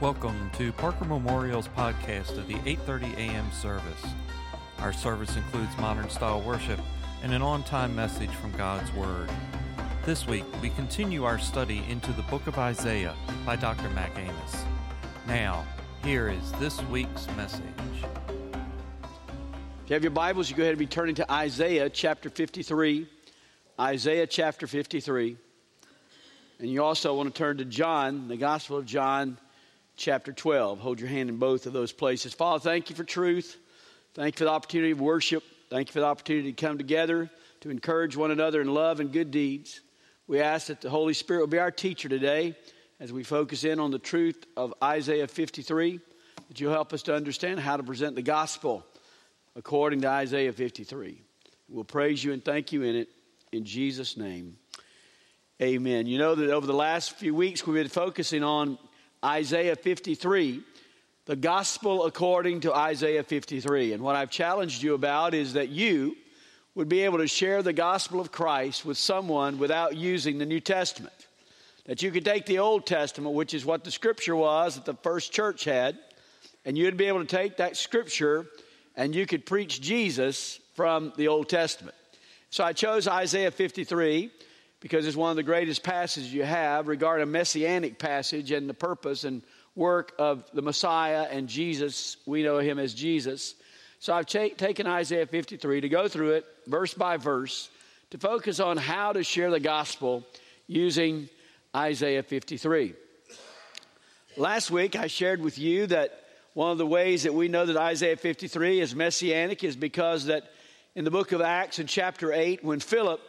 Welcome to Parker Memorial's podcast of the 8:30 a.m. service. Our service includes modern style worship and an on-time message from God's word. This week, we continue our study into the book of Isaiah by Dr. Mac Amos. Now, here is this week's message. If you have your Bibles, you go ahead and be turning to Isaiah chapter 53. Isaiah chapter 53. And you also want to turn to John, the Gospel of John, chapter 12. Hold your hand in both of those places. Father, thank you for truth. Thank you for the opportunity of worship. Thank you for the opportunity to come together to encourage one another in love and good deeds. We ask that the Holy Spirit will be our teacher today as we focus in on the truth of Isaiah 53, that you'll help us to understand how to present the gospel according to Isaiah 53. We'll praise you and thank you in it in Jesus' name. Amen. You know that over the last few weeks we've been focusing on Isaiah 53, the gospel according to Isaiah 53. And what I've challenged you about is that you would be able to share the gospel of Christ with someone without using the New Testament. That you could take the Old Testament, which is what the scripture was that the first church had, and you'd be able to take that scripture and you could preach Jesus from the Old Testament. So I chose Isaiah 53 because it's one of the greatest passages you have regarding a messianic passage and the purpose and work of the Messiah and Jesus. We know him as Jesus. So I've taken Isaiah 53 to go through it verse by verse to focus on how to share the gospel using Isaiah 53. Last week I shared with you that one of the ways that we know that Isaiah 53 is messianic is because that in the book of Acts in chapter 8 when Philip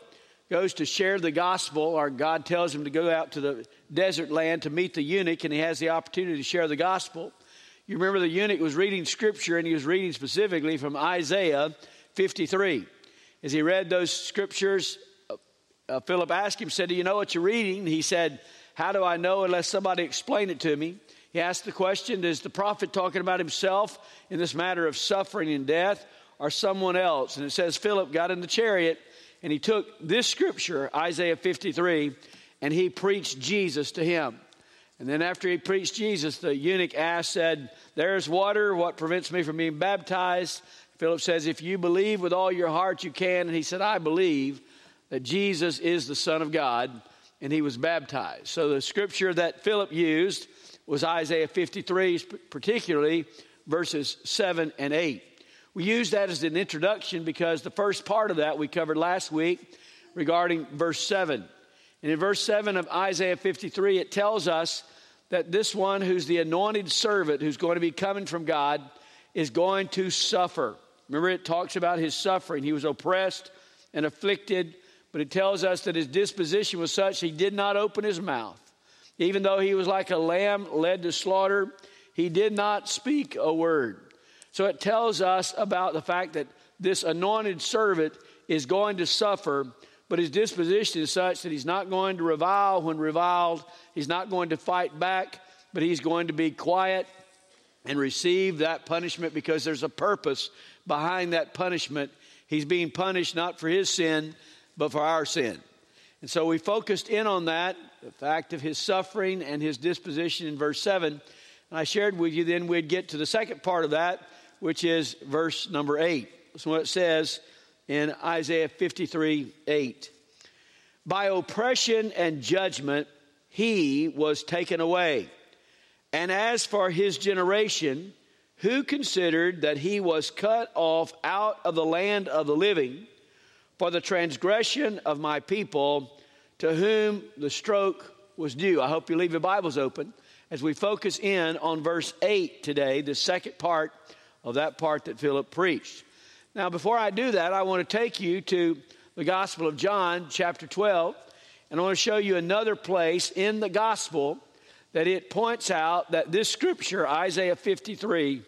goes to share the gospel, or God tells him to go out to the desert land to meet the eunuch, and he has the opportunity to share the gospel. You remember the eunuch was reading scripture, and he was reading specifically from Isaiah 53. As he read those scriptures, uh, uh, Philip asked him, said, Do you know what you're reading? He said, How do I know unless somebody explain it to me? He asked the question, Is the prophet talking about himself in this matter of suffering and death, or someone else? And it says, Philip got in the chariot and he took this scripture, Isaiah 53, and he preached Jesus to him. And then after he preached Jesus, the eunuch asked, said, There's water. What prevents me from being baptized? Philip says, If you believe with all your heart, you can. And he said, I believe that Jesus is the Son of God. And he was baptized. So the scripture that Philip used was Isaiah 53, particularly verses 7 and 8. We use that as an introduction because the first part of that we covered last week regarding verse 7. And in verse 7 of Isaiah 53, it tells us that this one who's the anointed servant who's going to be coming from God is going to suffer. Remember, it talks about his suffering. He was oppressed and afflicted, but it tells us that his disposition was such he did not open his mouth. Even though he was like a lamb led to slaughter, he did not speak a word. So it tells us about the fact that this anointed servant is going to suffer, but his disposition is such that he's not going to revile when reviled, he's not going to fight back, but he's going to be quiet and receive that punishment because there's a purpose behind that punishment. He's being punished not for his sin, but for our sin. And so we focused in on that, the fact of his suffering and his disposition in verse 7. And I shared with you then we'd get to the second part of that, which is verse number 8. So what it says in Isaiah 53 8. By oppression and judgment he was taken away. And as for his generation, who considered that he was cut off out of the land of the living for the transgression of my people, to whom the stroke was due? I hope you leave your Bibles open as we focus in on verse 8 today, the second part of that part that Philip preached. Now, before I do that, I want to take you to the Gospel of John, chapter 12, and I want to show you another place in the Gospel that it points out that this scripture, Isaiah 53,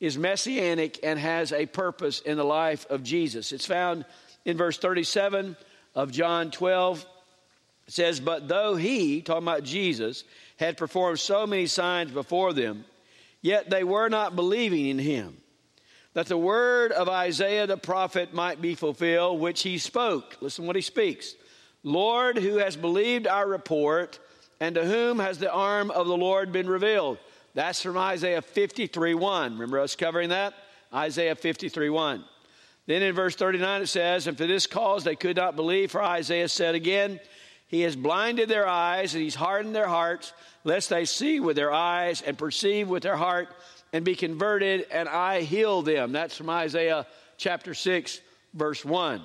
is messianic and has a purpose in the life of Jesus. It's found in verse 37 of John 12. It says, But though he, talking about Jesus, had performed so many signs before them, Yet they were not believing in him, that the word of Isaiah the prophet might be fulfilled, which he spoke. Listen what he speaks. Lord, who has believed our report, and to whom has the arm of the Lord been revealed? That's from Isaiah 53 1. Remember us covering that? Isaiah 53 1. Then in verse 39 it says, And for this cause they could not believe, for Isaiah said again, He has blinded their eyes, and He's hardened their hearts, lest they see with their eyes and perceive with their heart and be converted, and I heal them. That's from Isaiah chapter 6, verse 1.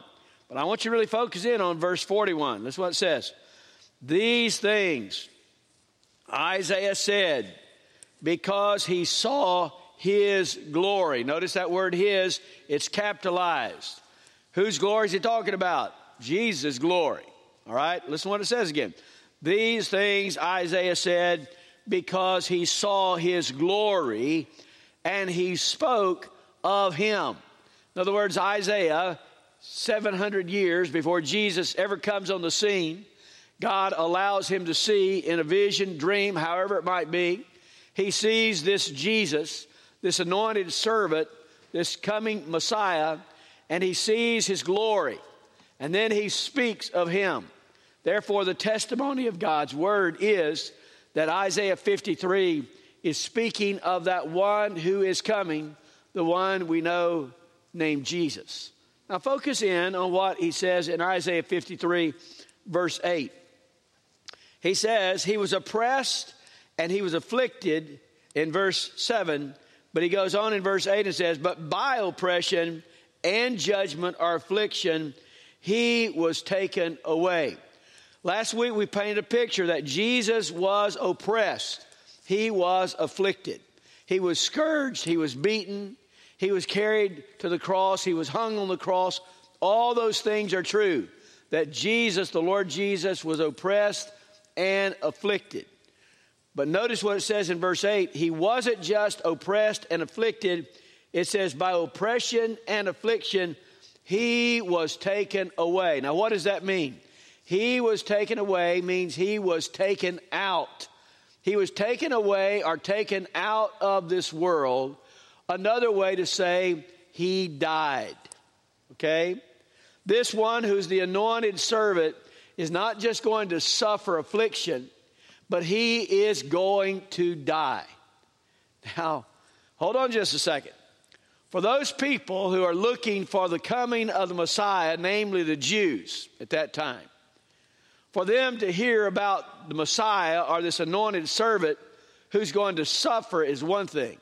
But I want you to really focus in on verse 41. That's what it says. These things Isaiah said because he saw his glory. Notice that word his, it's capitalized. Whose glory is he talking about? Jesus' glory. All right, listen what it says again. These things Isaiah said because he saw his glory and he spoke of him. In other words, Isaiah, 700 years before Jesus ever comes on the scene, God allows him to see in a vision, dream, however it might be. He sees this Jesus, this anointed servant, this coming Messiah, and he sees his glory. And then he speaks of him. Therefore, the testimony of God's word is that Isaiah 53 is speaking of that one who is coming, the one we know named Jesus. Now, focus in on what he says in Isaiah 53, verse 8. He says, He was oppressed and he was afflicted in verse 7. But he goes on in verse 8 and says, But by oppression and judgment or affliction, he was taken away. Last week we painted a picture that Jesus was oppressed, he was afflicted, he was scourged, he was beaten, he was carried to the cross, he was hung on the cross. All those things are true. That Jesus, the Lord Jesus, was oppressed and afflicted. But notice what it says in verse 8 He wasn't just oppressed and afflicted, it says, by oppression and affliction, he was taken away. Now, what does that mean? He was taken away means he was taken out. He was taken away or taken out of this world. Another way to say he died. Okay? This one who's the anointed servant is not just going to suffer affliction, but he is going to die. Now, hold on just a second. For those people who are looking for the coming of the Messiah, namely the Jews at that time, for them to hear about the Messiah or this anointed servant who's going to suffer is one thing.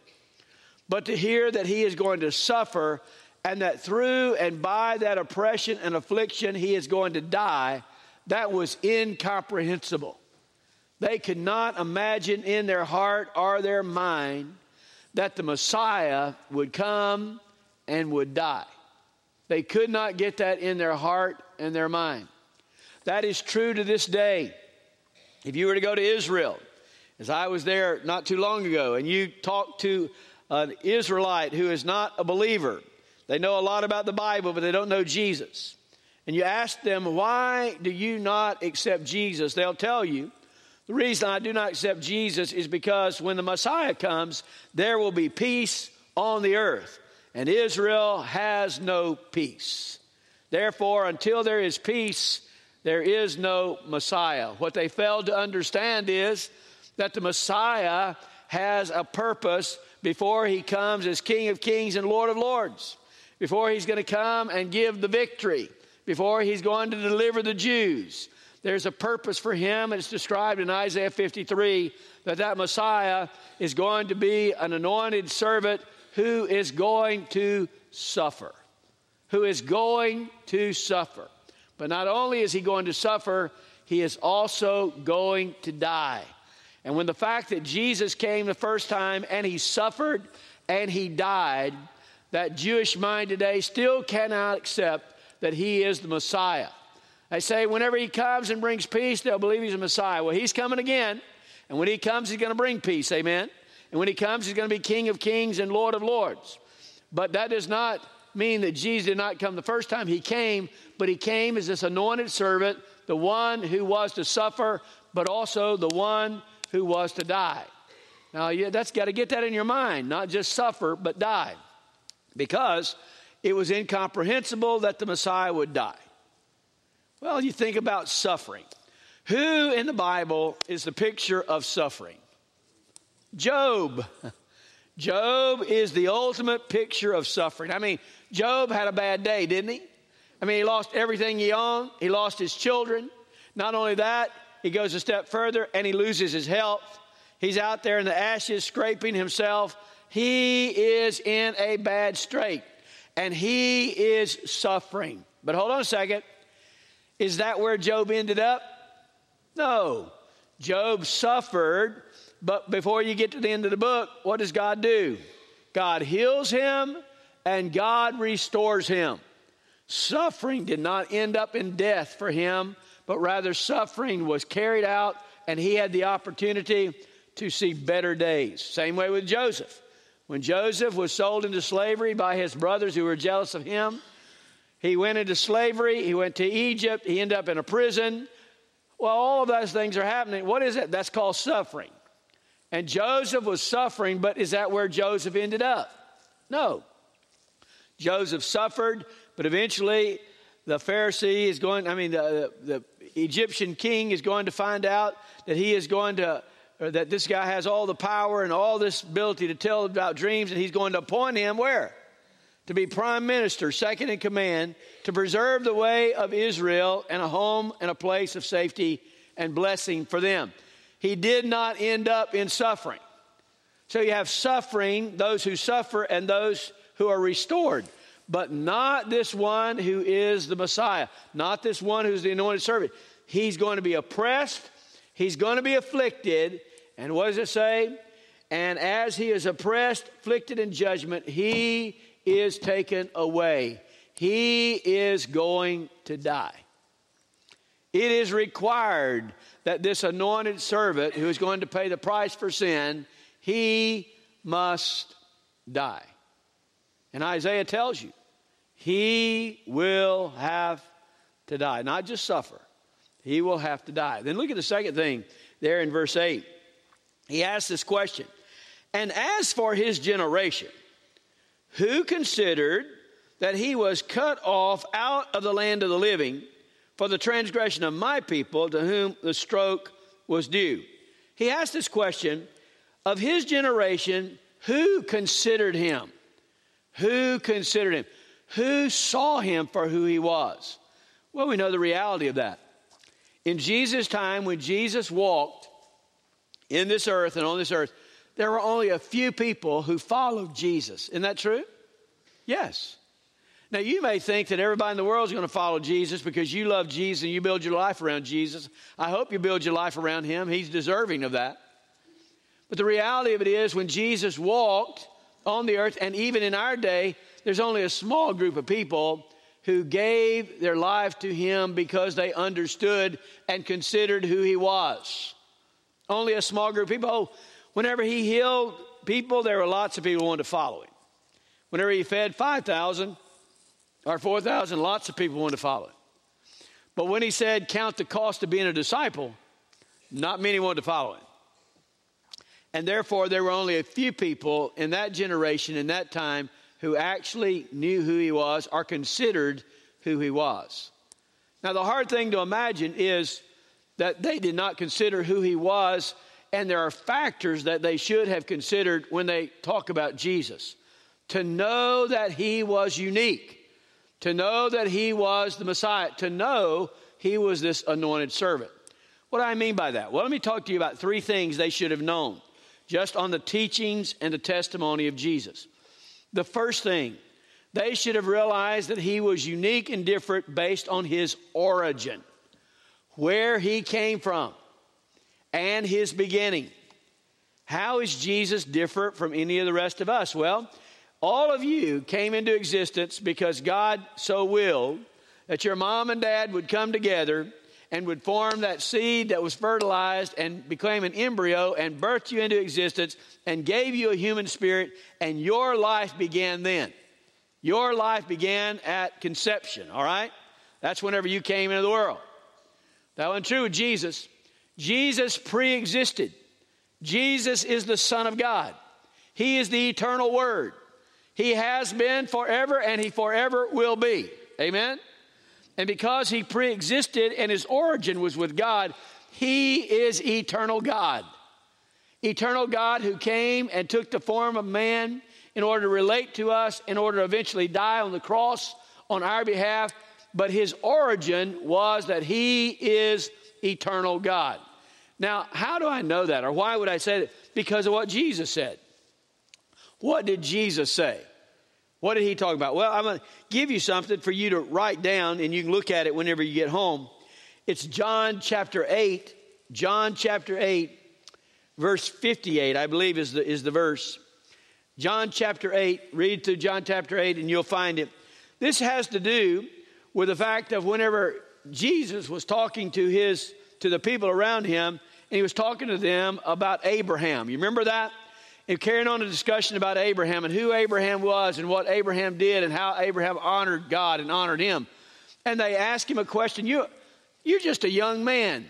But to hear that he is going to suffer and that through and by that oppression and affliction he is going to die, that was incomprehensible. They could not imagine in their heart or their mind that the Messiah would come and would die. They could not get that in their heart and their mind. That is true to this day. If you were to go to Israel, as I was there not too long ago, and you talk to an Israelite who is not a believer, they know a lot about the Bible, but they don't know Jesus. And you ask them, why do you not accept Jesus? They'll tell you, the reason I do not accept Jesus is because when the Messiah comes, there will be peace on the earth, and Israel has no peace. Therefore, until there is peace, there is no Messiah. What they failed to understand is that the Messiah has a purpose before he comes as King of Kings and Lord of Lords, before he's going to come and give the victory, before he's going to deliver the Jews. There's a purpose for him, and it's described in Isaiah 53 that that Messiah is going to be an anointed servant who is going to suffer. Who is going to suffer. But not only is he going to suffer, he is also going to die. And when the fact that Jesus came the first time and he suffered and he died, that Jewish mind today still cannot accept that he is the Messiah. They say whenever he comes and brings peace, they'll believe he's a Messiah. Well, he's coming again. And when he comes, he's going to bring peace. Amen. And when he comes, he's going to be King of kings and Lord of lords. But that does not mean that Jesus did not come the first time. He came, but he came as this anointed servant, the one who was to suffer, but also the one who was to die. Now, yeah, that's got to get that in your mind, not just suffer, but die. Because it was incomprehensible that the Messiah would die. Well, you think about suffering. Who in the Bible is the picture of suffering? Job. Job is the ultimate picture of suffering. I mean, Job had a bad day, didn't he? I mean, he lost everything he owned, he lost his children. Not only that, he goes a step further and he loses his health. He's out there in the ashes scraping himself. He is in a bad strait and he is suffering. But hold on a second. Is that where Job ended up? No. Job suffered, but before you get to the end of the book, what does God do? God heals him and God restores him. Suffering did not end up in death for him, but rather suffering was carried out and he had the opportunity to see better days. Same way with Joseph. When Joseph was sold into slavery by his brothers who were jealous of him, he went into slavery, he went to Egypt, he ended up in a prison. Well, all of those things are happening. What is it? That's called suffering. And Joseph was suffering, but is that where Joseph ended up? No. Joseph suffered, but eventually the Pharisee is going, I mean, the, the, the Egyptian king is going to find out that he is going to or that this guy has all the power and all this ability to tell about dreams, and he's going to appoint him where? To be prime minister, second in command, to preserve the way of Israel and a home and a place of safety and blessing for them. He did not end up in suffering. So you have suffering, those who suffer, and those who are restored. But not this one who is the Messiah, not this one who's the anointed servant. He's going to be oppressed, he's going to be afflicted, and what does it say? And as he is oppressed, afflicted in judgment, he is taken away. He is going to die. It is required that this anointed servant who is going to pay the price for sin, he must die. And Isaiah tells you, he will have to die, not just suffer. He will have to die. Then look at the second thing there in verse 8 he asks this question And as for his generation, who considered that he was cut off out of the land of the living for the transgression of my people to whom the stroke was due? He asked this question of his generation, who considered him? Who considered him? Who saw him for who he was? Well, we know the reality of that. In Jesus' time, when Jesus walked, in this earth and on this earth, there were only a few people who followed Jesus. Isn't that true? Yes. Now, you may think that everybody in the world is going to follow Jesus because you love Jesus and you build your life around Jesus. I hope you build your life around him. He's deserving of that. But the reality of it is, when Jesus walked on the earth, and even in our day, there's only a small group of people who gave their life to him because they understood and considered who he was. Only a small group of people. Oh, whenever he healed people, there were lots of people who wanted to follow him. Whenever he fed 5,000 or 4,000, lots of people wanted to follow him. But when he said, count the cost of being a disciple, not many wanted to follow him. And therefore, there were only a few people in that generation, in that time, who actually knew who he was or considered who he was. Now, the hard thing to imagine is that they did not consider who he was, and there are factors that they should have considered when they talk about Jesus. To know that he was unique, to know that he was the Messiah, to know he was this anointed servant. What do I mean by that? Well, let me talk to you about three things they should have known just on the teachings and the testimony of Jesus. The first thing, they should have realized that he was unique and different based on his origin where he came from and his beginning. How is Jesus different from any of the rest of us? Well, all of you came into existence because God so willed that your mom and dad would come together and would form that seed that was fertilized and became an embryo and birthed you into existence and gave you a human spirit, and your life began then. Your life began at conception, all right? That's whenever you came into the world. That wasn't true with Jesus. Jesus pre existed. Jesus is the Son of God. He is the eternal Word. He has been forever and He forever will be. Amen? And because He pre existed and His origin was with God, He is eternal God. Eternal God who came and took the form of man in order to relate to us, in order to eventually die on the cross on our behalf. But his origin was that he is eternal God. Now, how do I know that? Or why would I say it? Because of what Jesus said. What did Jesus say? What did he talk about? Well, I'm going to give you something for you to write down, and you can look at it whenever you get home. It's John chapter 8. John chapter 8, verse 58, I believe is the, is the verse. John chapter 8, read through John chapter 8, and you'll find it. This has to do with the fact of whenever Jesus was talking to his to the people around him, and he was talking to them about Abraham. You remember that? And carrying on a discussion about Abraham and who Abraham was and what Abraham did and how Abraham honored God and honored him. And they asked him a question. You, you're just a young man.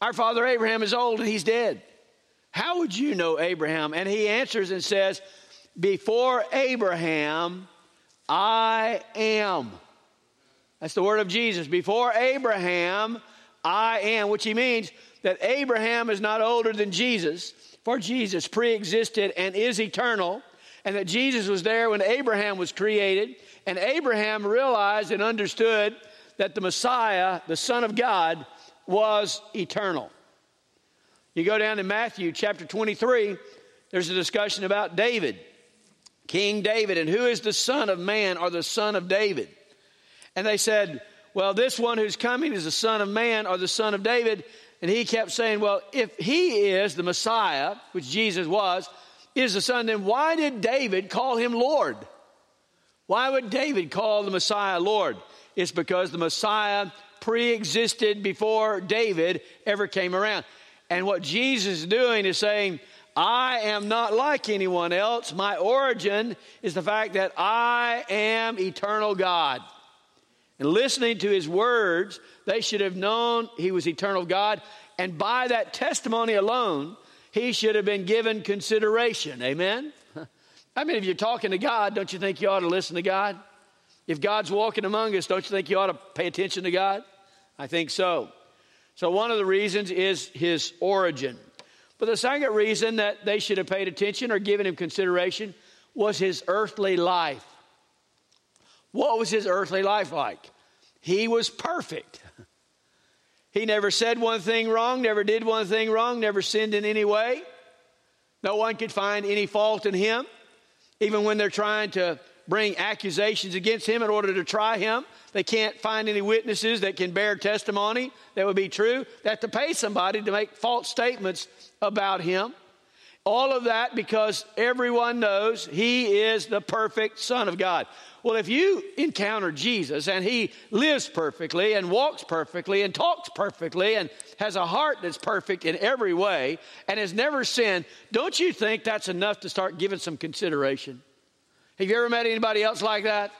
Our father Abraham is old and he's dead. How would you know Abraham? And he answers and says, Before Abraham, I am. That's the word of Jesus. Before Abraham, I am, which he means that Abraham is not older than Jesus, for Jesus pre existed and is eternal, and that Jesus was there when Abraham was created, and Abraham realized and understood that the Messiah, the Son of God, was eternal. You go down to Matthew chapter 23, there's a discussion about David, King David, and who is the Son of Man or the Son of David. And they said, well, this one who's coming is the Son of Man or the Son of David. And he kept saying, well, if he is the Messiah, which Jesus was, is the Son, then why did David call him Lord? Why would David call the Messiah Lord? It's because the Messiah pre existed before David ever came around. And what Jesus is doing is saying, I am not like anyone else. My origin is the fact that I am eternal God. And listening to his words, they should have known he was eternal God. And by that testimony alone, he should have been given consideration. Amen? I mean, if you're talking to God, don't you think you ought to listen to God? If God's walking among us, don't you think you ought to pay attention to God? I think so. So, one of the reasons is his origin. But the second reason that they should have paid attention or given him consideration was his earthly life. What was his earthly life like? He was perfect. He never said one thing wrong, never did one thing wrong, never sinned in any way. No one could find any fault in him. Even when they're trying to bring accusations against him in order to try him, they can't find any witnesses that can bear testimony that would be true. They have to pay somebody to make false statements about him. All of that because everyone knows he is the perfect Son of God. Well, if you encounter Jesus and he lives perfectly and walks perfectly and talks perfectly and has a heart that's perfect in every way and has never sinned, don't you think that's enough to start giving some consideration? Have you ever met anybody else like that?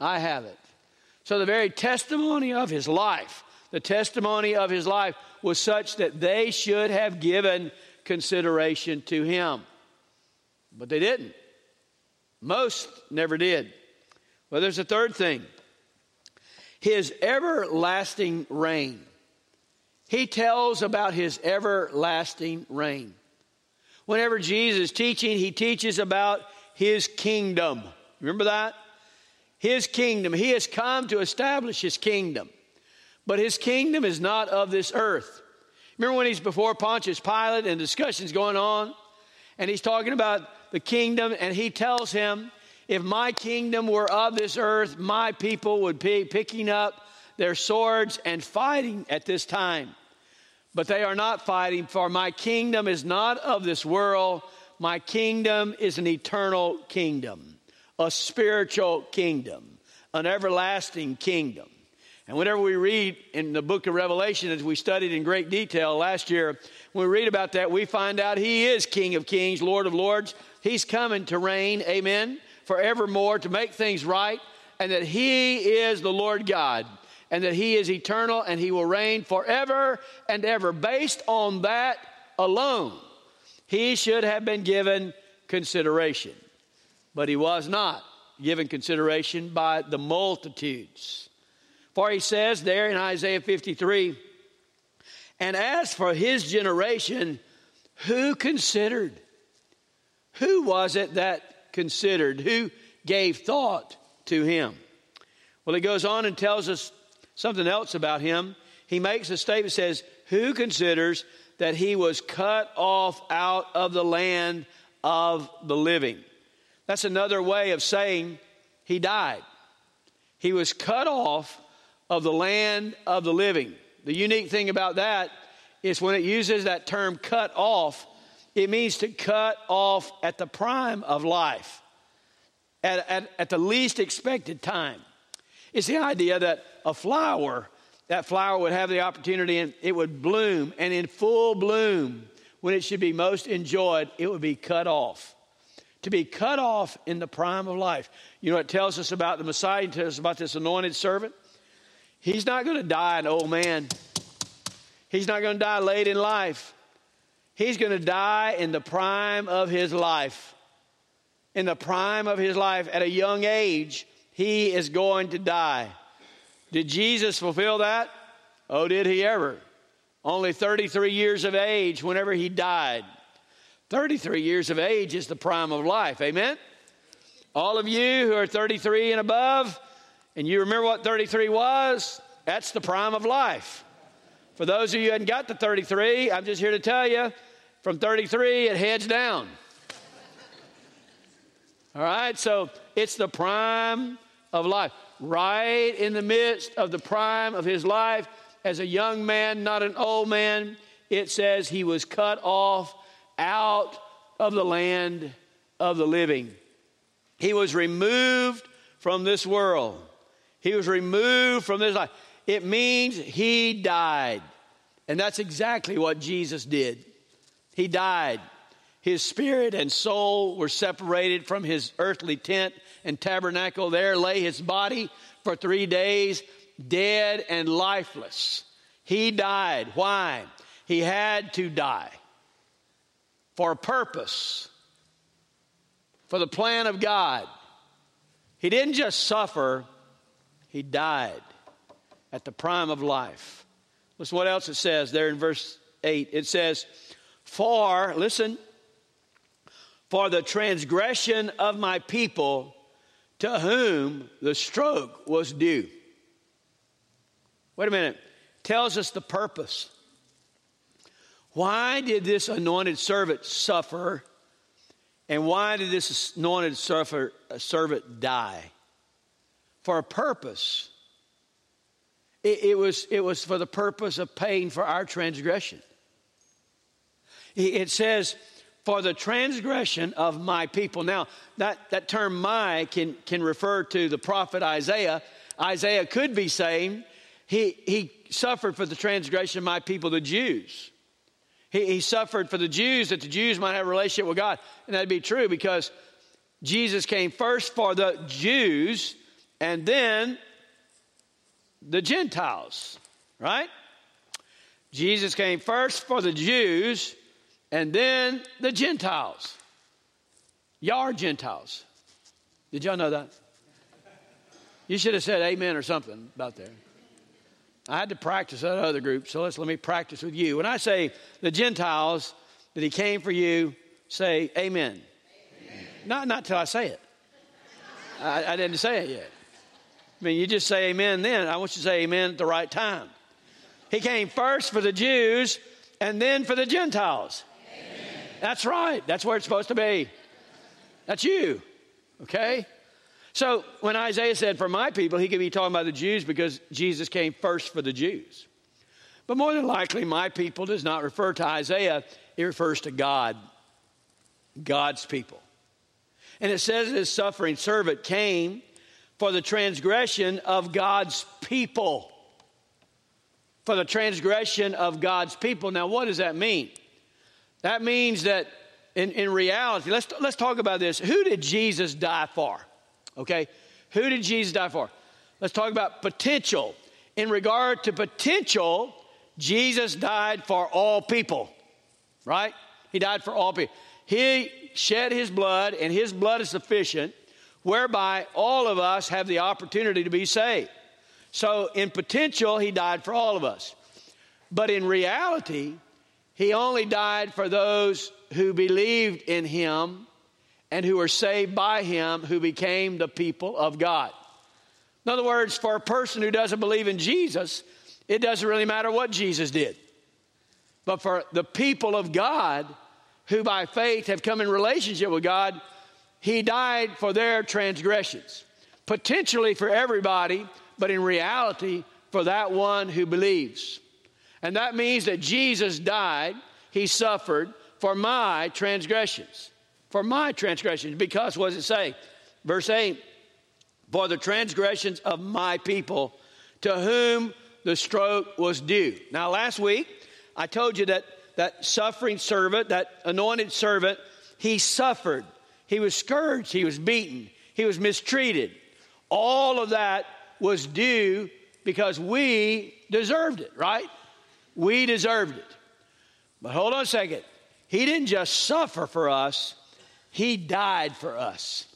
I haven't. So the very testimony of his life, the testimony of his life was such that they should have given consideration to him. But they didn't. Most never did. Well, there's a third thing his everlasting reign. He tells about his everlasting reign. Whenever Jesus is teaching, he teaches about his kingdom. Remember that? His kingdom. He has come to establish his kingdom. But his kingdom is not of this earth. Remember when he's before Pontius Pilate and discussions going on? And he's talking about the kingdom, and he tells him, If my kingdom were of this earth, my people would be picking up their swords and fighting at this time. But they are not fighting, for my kingdom is not of this world. My kingdom is an eternal kingdom, a spiritual kingdom, an everlasting kingdom. And whenever we read in the book of Revelation, as we studied in great detail last year, when we read about that, we find out He is King of kings, Lord of lords. He's coming to reign, amen, forevermore to make things right, and that He is the Lord God, and that He is eternal and He will reign forever and ever. Based on that alone, He should have been given consideration. But He was not given consideration by the multitudes. For he says there in Isaiah 53, and as for his generation, Who considered? Who was it that considered? Who gave thought to him? Well, he goes on and tells us something else about him. He makes a statement says, Who considers that he was cut off out of the land of the living? That's another way of saying he died. He was cut off of the land of the living. The unique thing about that is when it uses that term cut off, it means to cut off at the prime of life, at, at, at the least expected time. It's the idea that a flower, that flower would have the opportunity and it would bloom, and in full bloom, when it should be most enjoyed, it would be cut off. To be cut off in the prime of life. You know, it tells us about the Messiah, it tells us about this anointed servant. He's not going to die an old man. He's not going to die late in life. He's going to die in the prime of his life. In the prime of his life, at a young age, he is going to die. Did Jesus fulfill that? Oh, did he ever? Only 33 years of age whenever he died. 33 years of age is the prime of life. Amen? All of you who are 33 and above, and you remember what 33 was, that's the prime of life. For those of you who hadn't got to 33, I'm just here to tell you from 33, it heads down. All right, so it's the prime of life. Right in the midst of the prime of his life, as a young man, not an old man, it says he was cut off out of the land of the living. He was removed from this world. He was removed from this life. It means he died. And that's exactly what Jesus did. He died. His spirit and soul were separated from his earthly tent and tabernacle. There lay his body for three days, dead and lifeless. He died. Why? He had to die for a purpose, for the plan of God. He didn't just suffer, he died at the prime of life. Listen what else it says there in verse 8. It says, For, listen, for the transgression of my people to whom the stroke was due. Wait a minute. Tells us the purpose. Why did this anointed servant suffer? And why did this anointed servant die? For a purpose. It, it, was, it was for the purpose of paying for our transgression. It says, for the transgression of my people. Now, that, that term my can, can refer to the prophet Isaiah. Isaiah could be saying, he, he suffered for the transgression of my people, the Jews. He, he suffered for the Jews that the Jews might have a relationship with God. And that'd be true because Jesus came first for the Jews and then the Gentiles, right? Jesus came first for the Jews and then the Gentiles. Y'all are Gentiles. Did y'all know that? You should have said amen or something about there. I had to practice that other group, so let's let me practice with you. When I say the Gentiles that he came for you, say amen. amen. Not not till I say it. I, I didn't say it yet. I mean, you just say amen then. I want you to say amen at the right time. He came first for the Jews and then for the Gentiles. Amen. That's right. That's where it's supposed to be. That's you. Okay? So when Isaiah said, For my people, he could be talking about the Jews because Jesus came first for the Jews. But more than likely, my people does not refer to Isaiah, it refers to God, God's people. And it says his suffering servant came for the transgression of God's people. For the transgression of God's people. Now, what does that mean? That means that in, in reality, let's, let's talk about this. Who did Jesus die for? Okay? Who did Jesus die for? Let's talk about potential. In regard to potential, Jesus died for all people, right? He died for all people. He shed his blood, and his blood is sufficient, whereby all of us have the opportunity to be saved. So, in potential, he died for all of us. But in reality, He only died for those who believed in him and who were saved by him, who became the people of God. In other words, for a person who doesn't believe in Jesus, it doesn't really matter what Jesus did. But for the people of God, who by faith have come in relationship with God, he died for their transgressions. Potentially for everybody, but in reality, for that one who believes. And that means that Jesus died, he suffered for my transgressions. For my transgressions. Because what does it say? Verse 8 For the transgressions of my people, to whom the stroke was due. Now, last week, I told you that that suffering servant, that anointed servant, he suffered. He was scourged, he was beaten, he was mistreated. All of that was due because we deserved it, right? We deserved it. But hold on a second. He didn't just suffer for us, He died for us.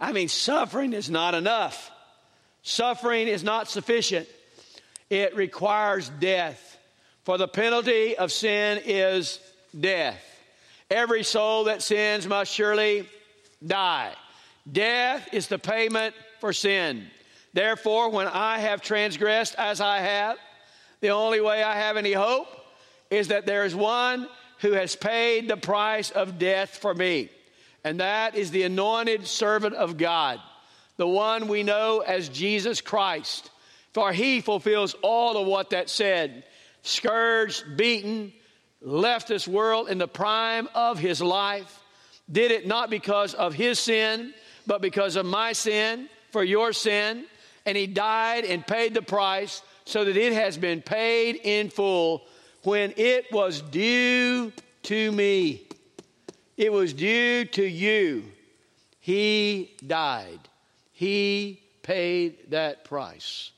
I mean, suffering is not enough. Suffering is not sufficient. It requires death. For the penalty of sin is death. Every soul that sins must surely die. Death is the payment for sin. Therefore, when I have transgressed as I have, the only way I have any hope is that there is one who has paid the price of death for me, and that is the anointed servant of God, the one we know as Jesus Christ. For he fulfills all of what that said scourged, beaten, left this world in the prime of his life, did it not because of his sin, but because of my sin, for your sin. And he died and paid the price so that it has been paid in full when it was due to me. It was due to you. He died. He paid that price.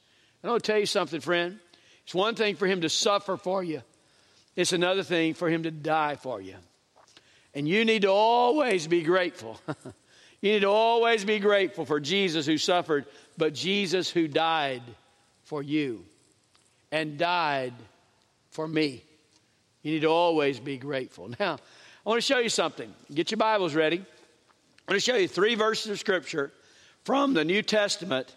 And I'll tell you something, friend. It's one thing for him to suffer for you, it's another thing for him to die for you. And you need to always be grateful. you need to always be grateful for Jesus who suffered, but Jesus who died for you and died for me. You need to always be grateful. Now, I want to show you something. Get your Bibles ready. I want to show you three verses of Scripture from the New Testament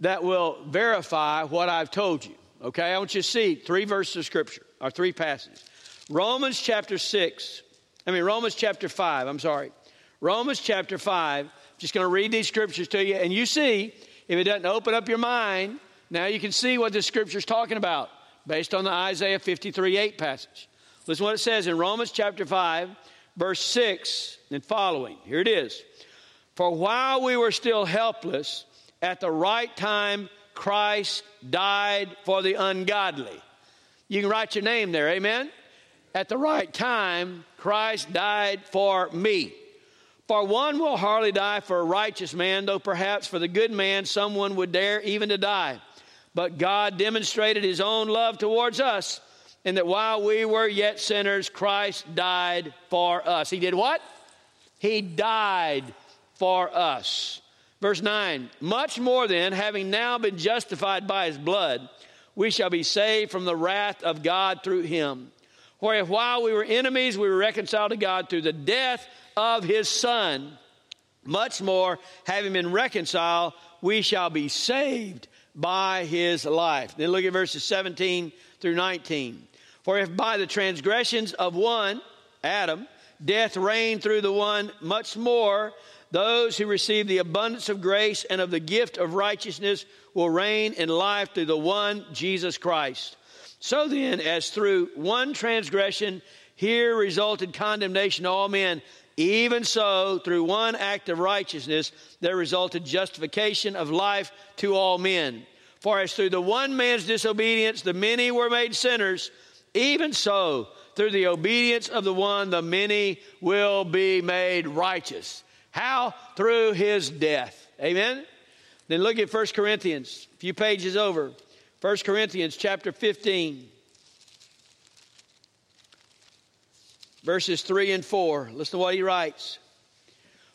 that will verify what I've told you. Okay, I want you to see three verses of Scripture, or three passages. Romans chapter 6, I mean, Romans chapter 5, I'm sorry. Romans chapter 5, just going to read these scriptures to you, and you see, if it doesn't open up your mind, now you can see what this scripture is talking about based on the Isaiah 53 8 passage. Listen what it says in Romans chapter 5, verse 6 and following. Here it is. For while we were still helpless, at the right time, Christ died for the ungodly. You can write your name there, amen? At the right time, Christ died for me. For one will hardly die for a righteous man, though perhaps for the good man someone would dare even to die. But God demonstrated his own love towards us, in that while we were yet sinners, Christ died for us. He did what? He died for us. Verse 9 Much more then, having now been justified by his blood, we shall be saved from the wrath of God through him. For if while we were enemies, we were reconciled to God through the death of his Son, much more, having been reconciled, we shall be saved by his life. Then look at verses 17 through 19. For if by the transgressions of one, Adam, death reigned through the one, much more those who receive the abundance of grace and of the gift of righteousness will reign in life through the one Jesus Christ. So then, as through one transgression here resulted condemnation to all men, even so, through one act of righteousness, there resulted justification of life to all men. For as through the one man's disobedience the many were made sinners, even so, through the obedience of the one, the many will be made righteous. How? Through his death. Amen? Then look at 1 Corinthians, a few pages over. 1 Corinthians chapter 15, verses 3 and 4. Listen to what he writes.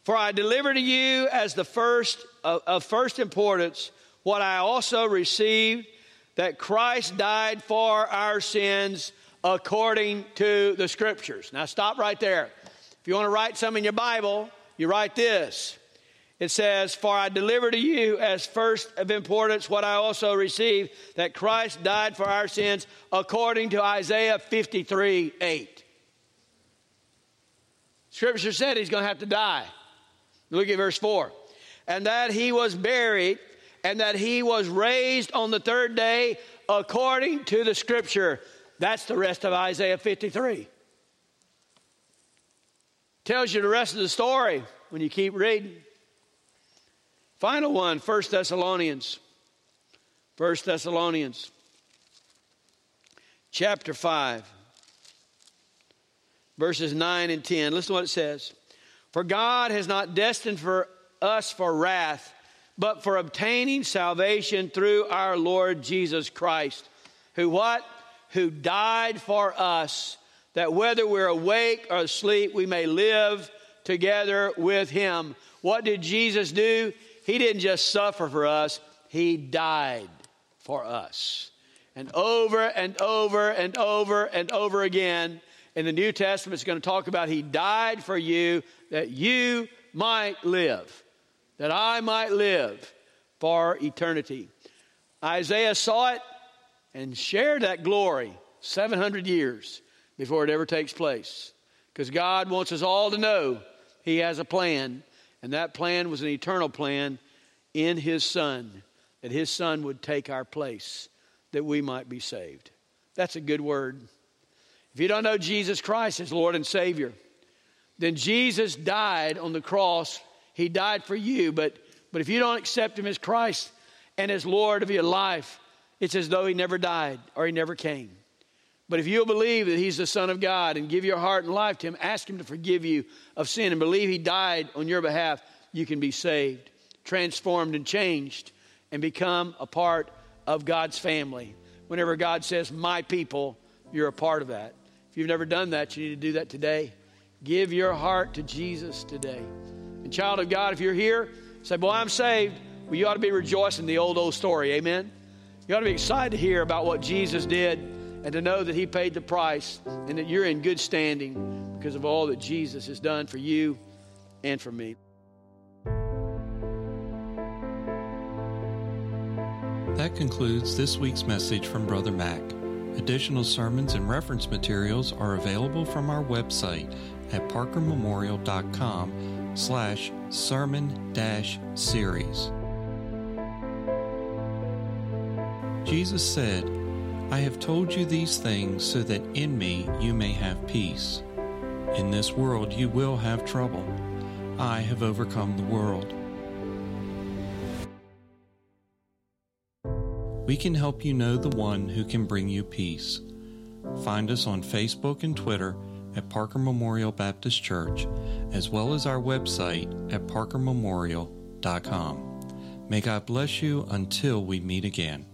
For I deliver to you as the first of, of first importance what I also received that Christ died for our sins according to the scriptures. Now, stop right there. If you want to write some in your Bible, you write this. It says, For I deliver to you as first of importance what I also received, that Christ died for our sins according to Isaiah 53 8. Scripture said he's going to have to die. Look at verse 4. And that he was buried, and that he was raised on the third day according to the Scripture. That's the rest of Isaiah 53. Tells you the rest of the story when you keep reading. Final one, 1 Thessalonians. 1 Thessalonians chapter 5, verses 9 and 10. Listen to what it says. For God has not destined for us for wrath, but for obtaining salvation through our Lord Jesus Christ, who what? Who died for us, that whether we're awake or asleep, we may live together with him. What did Jesus do? He didn't just suffer for us, He died for us. And over and over and over and over again in the New Testament, it's going to talk about He died for you that you might live, that I might live for eternity. Isaiah saw it and shared that glory 700 years before it ever takes place. Because God wants us all to know He has a plan and that plan was an eternal plan in His Son, that His Son would take our place, that we might be saved. That's a good word. If you don't know Jesus Christ as Lord and Savior, then Jesus died on the cross. He died for you, but, but if you don't accept Him as Christ and as Lord of your life, it's as though He never died or He never came. But if you'll believe that He's the Son of God and give your heart and life to Him, ask Him to forgive you of sin and believe He died on your behalf, you can be saved, transformed, and changed and become a part of God's family. Whenever God says, My people, you're a part of that. If you've never done that, you need to do that today. Give your heart to Jesus today. And, child of God, if you're here, say, Boy, I'm saved. Well, you ought to be rejoicing the old, old story. Amen. You ought to be excited to hear about what Jesus did and to know that He paid the price and that you're in good standing because of all that Jesus has done for you and for me. That concludes this week's message from Brother Mac. Additional sermons and reference materials are available from our website at parkermemorial.com slash sermon dash series. Jesus said, I have told you these things so that in me you may have peace. In this world you will have trouble. I have overcome the world. We can help you know the one who can bring you peace. Find us on Facebook and Twitter at Parker Memorial Baptist Church, as well as our website at parkermemorial.com. May God bless you until we meet again.